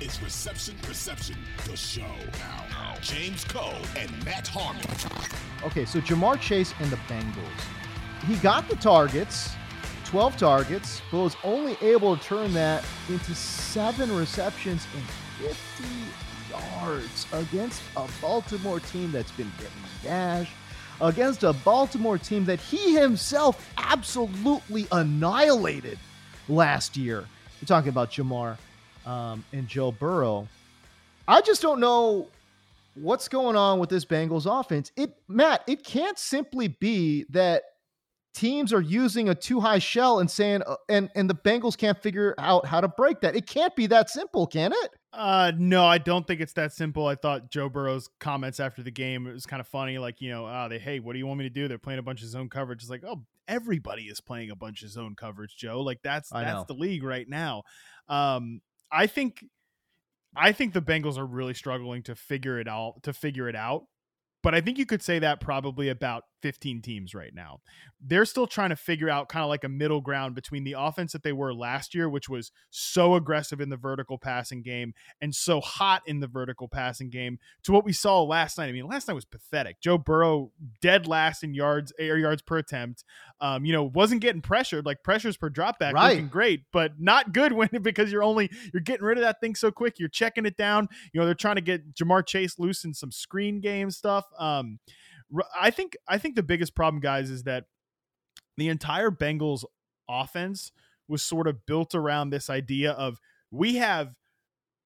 Is Reception Perception, the show. Now, James Koh and Matt Harmon. Okay, so Ja'Marr Chase and the Bengals. He got the targets, 12 targets, but was only able to turn that into seven receptions and 50 yards against a Baltimore team that's been getting gashed, against a Baltimore team that he himself absolutely annihilated last year. We're talking about Ja'Marr um, and Joe Burrow. I just don't know what's going on with this Bengals offense. It Matt, it can't simply be that teams are using a two high shell and saying uh, and and the Bengals can't figure out how to break that. It can't be that simple, can it? Uh no, I don't think it's that simple. I thought Joe Burrow's comments after the game it was kind of funny like, you know, uh, they hey, what do you want me to do? They're playing a bunch of zone coverage. It's like, "Oh, everybody is playing a bunch of zone coverage, Joe." Like that's I that's know. the league right now. Um I think I think the Bengals are really struggling to figure it out to figure it out. But I think you could say that probably about 15 teams right now. They're still trying to figure out kind of like a middle ground between the offense that they were last year, which was so aggressive in the vertical passing game and so hot in the vertical passing game, to what we saw last night. I mean, last night was pathetic. Joe Burrow dead last in yards, air yards per attempt. Um, you know, wasn't getting pressured like pressures per dropback, Right. looking great, but not good when because you're only you're getting rid of that thing so quick. You're checking it down. You know, they're trying to get Ja'Marr Chase loose in some screen game stuff. Um, I think I think the biggest problem, guys, is that the entire Bengals offense was sort of built around this idea of we have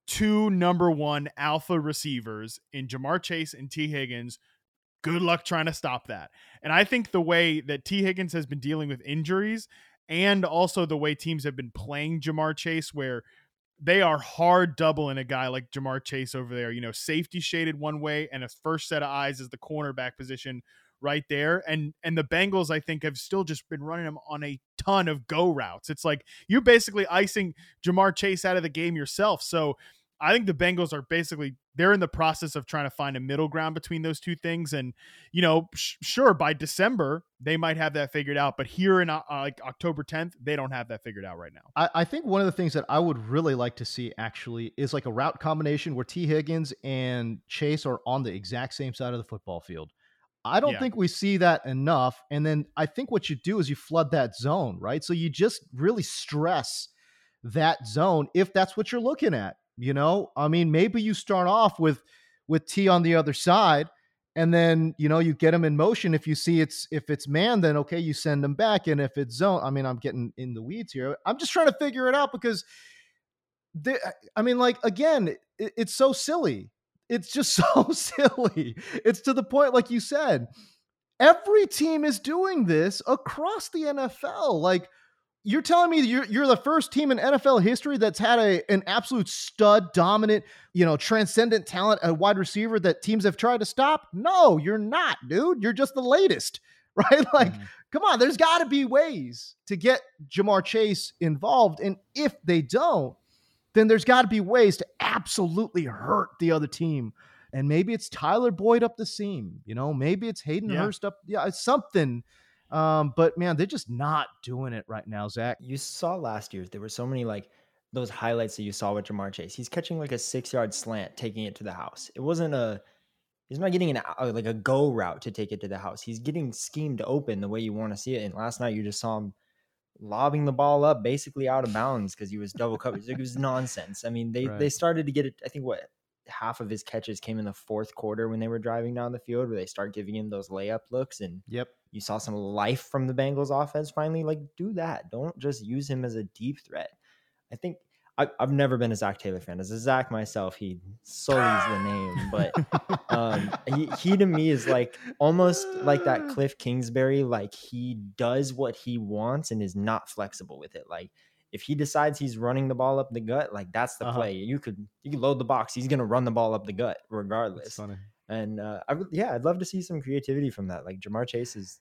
two number one alpha receivers in Ja'Marr Chase and Tee Higgins. Good luck trying to stop that. And I think the way that Tee Higgins has been dealing with injuries and also the way teams have been playing Ja'Marr Chase, where they are hard doubling a guy like Ja'Marr Chase over there. You know, safety shaded one way, and a first set of eyes is the cornerback position right there. And and the Bengals, I think, have still just been running him on a ton of go routes. It's like you're basically icing Ja'Marr Chase out of the game yourself. So I think the Bengals are basically they're in the process of trying to find a middle ground between those two things. And you know, sh- sure, by December they might have that figured out, but here in uh, like October 10th, they don't have that figured out right now. I, I think one of the things that I would really like to see actually is like a route combination where Tee Higgins and Chase are on the exact same side of the football field. I don't Yeah. think we see that enough. And then I think what you do is you flood that zone, right? So you just really stress that zone if that's what you're looking at. You know, I mean, maybe you start off with with T on the other side, and then you know you get him in motion. If you see it's if it's man, then okay, you send him back, and if it's zone, I mean, I'm getting in the weeds here. I'm just trying to figure it out because, the, I mean, like again, it, it's so silly. It's just so silly. It's to the point, like you said, every team is doing this across the NFL. Like you're telling me you're you're the first team in NFL history that's had a an absolute stud, dominant, you know, transcendent talent, a wide receiver that teams have tried to stop? No, you're not, dude. You're just the latest, right? Like, mm-hmm. come on, there's got to be ways to get Ja'Marr Chase involved, and if they don't, then there's got to be ways to absolutely hurt the other team. And maybe it's Tyler Boyd up the seam, you know, maybe it's Hayden Yeah. Hurst up, yeah, it's something. Um, but man, they're just not doing it right now, Zach. You saw last year there were so many like those highlights that you saw with Ja'Marr Chase. He's catching like a six yard slant, taking it to the house. It wasn't a he's not getting an like a go route to take it to the house. He's getting schemed open the way you want to see it. And last night you just saw him lobbing the ball up basically out of bounds because he was double covered. It was nonsense. I mean, they they started to get it. I think what half of his catches came in the fourth quarter when they were driving down the field, where they start giving him those layup looks, and Yep. You saw some life from the Bengals offense finally. Like, do that. Don't just use him as a deep threat. I think I, I've never been a Zac Taylor fan. As a Zach myself, he sullies the name, but um, he, he to me is like almost like that Cliff Kingsbury. Like he does what he wants and is not flexible with it. Like if he decides he's running the ball up the gut, like that's the Uh-huh. play. You could you could load the box. He's gonna run the ball up the gut regardless. funny. And uh, I yeah, I'd love to see some creativity from that. Like Ja'Marr Chase is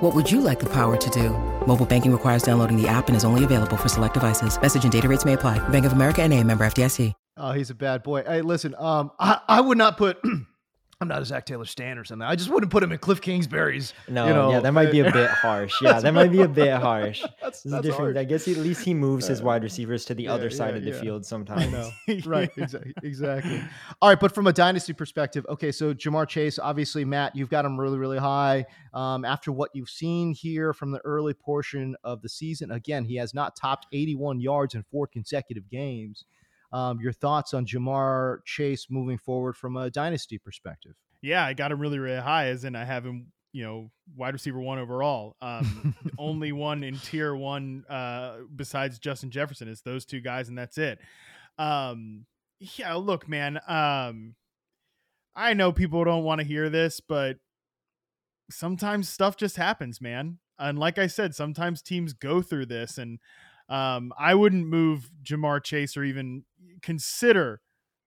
What would you like the power to do? Mobile banking requires downloading the app and is only available for select devices. Message and data rates may apply. Bank of America and a member FDIC. Oh, he's a bad boy. Hey, listen, um, I, I would not put. I'm not a Zac Taylor stan or something. I just wouldn't put him in Cliff Kingsbury's. No, you know, yeah, that might be a uh, bit harsh. Yeah, that might be a bit harsh. That's, This that's different. harsh. I guess at least he moves his wide receivers to the yeah, other side yeah, of the yeah. field sometimes. right. Exactly. Exactly. All right. But from a dynasty perspective, okay. So Ja'Marr Chase, obviously, Matt, you've got him really, really high. Um, after what you've seen here from the early portion of the season, again, he has not topped 81 yards in four consecutive games. Um, your thoughts on Ja'Marr Chase moving forward from a dynasty perspective? Yeah, I got him really, really high, as in I have him, you know, wide receiver one overall. Um, only one in tier one uh, besides Justin Jefferson is those two guys, and that's it. Um, yeah, look, man. Um, I know people don't want to hear this, but sometimes stuff just happens, man. And like I said, sometimes teams go through this, and um, I wouldn't move Ja'Marr Chase or even consider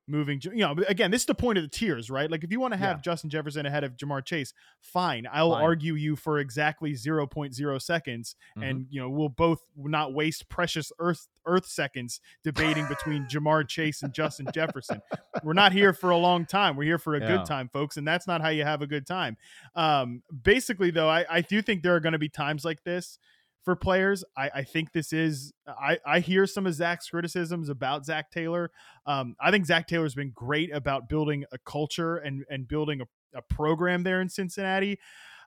moving. You know, again, this is the point of the tiers, right? Like if you want to have Yeah. Justin Jefferson ahead of Ja'Marr Chase, fine. I'll Fine. argue you for exactly 0.0 seconds, and you know we'll both not waste precious Earth Earth seconds debating between Ja'Marr Chase and Justin Jefferson. We're not here for a long time. We're here for a Yeah. good time, folks, and that's not how you have a good time. Um, basically, though, I, I do think there are going to be times like this for players. I, I think this is I, I hear some of Zach's criticisms about Zac Taylor. Um, I think Zac Taylor's been great about building a culture and and building a, a program there in Cincinnati.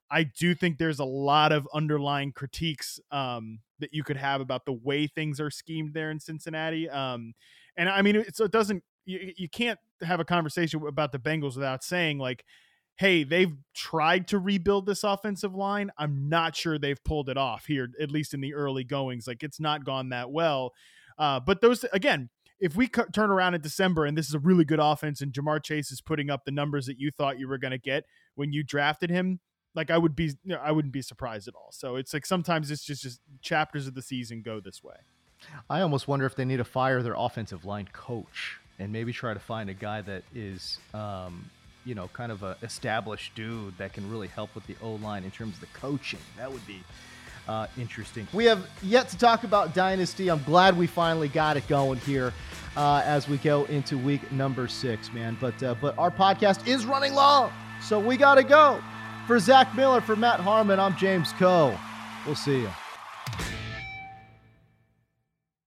I do think there's a lot of underlying critiques um, that you could have about the way things are schemed there in Cincinnati. Um, and I mean, it, it doesn't you, you can't have a conversation about the Bengals without saying like, hey, they've tried to rebuild this offensive line. I'm not sure they've pulled it off here, at least in the early goings. Like it's not gone that well. Uh, but those again, if we cu- turn around in December and this is a really good offense and Ja'Marr Chase is putting up the numbers that you thought you were going to get when you drafted him, like I would be, you know, I wouldn't be surprised at all. So it's like sometimes it's just just chapters of the season go this way. I almost wonder if they need to fire their offensive line coach and maybe try to find a guy that is, um, you know, kind of a established dude that can really help with the O line in terms of the coaching. That would be uh, interesting. We have yet to talk about Dynasty. I'm glad we finally got it going here uh, as we go into week number six, man. But uh, but our podcast is running long, so we got to go. For Zach Miller, for Matt Harmon, I'm James Koh. We'll see you.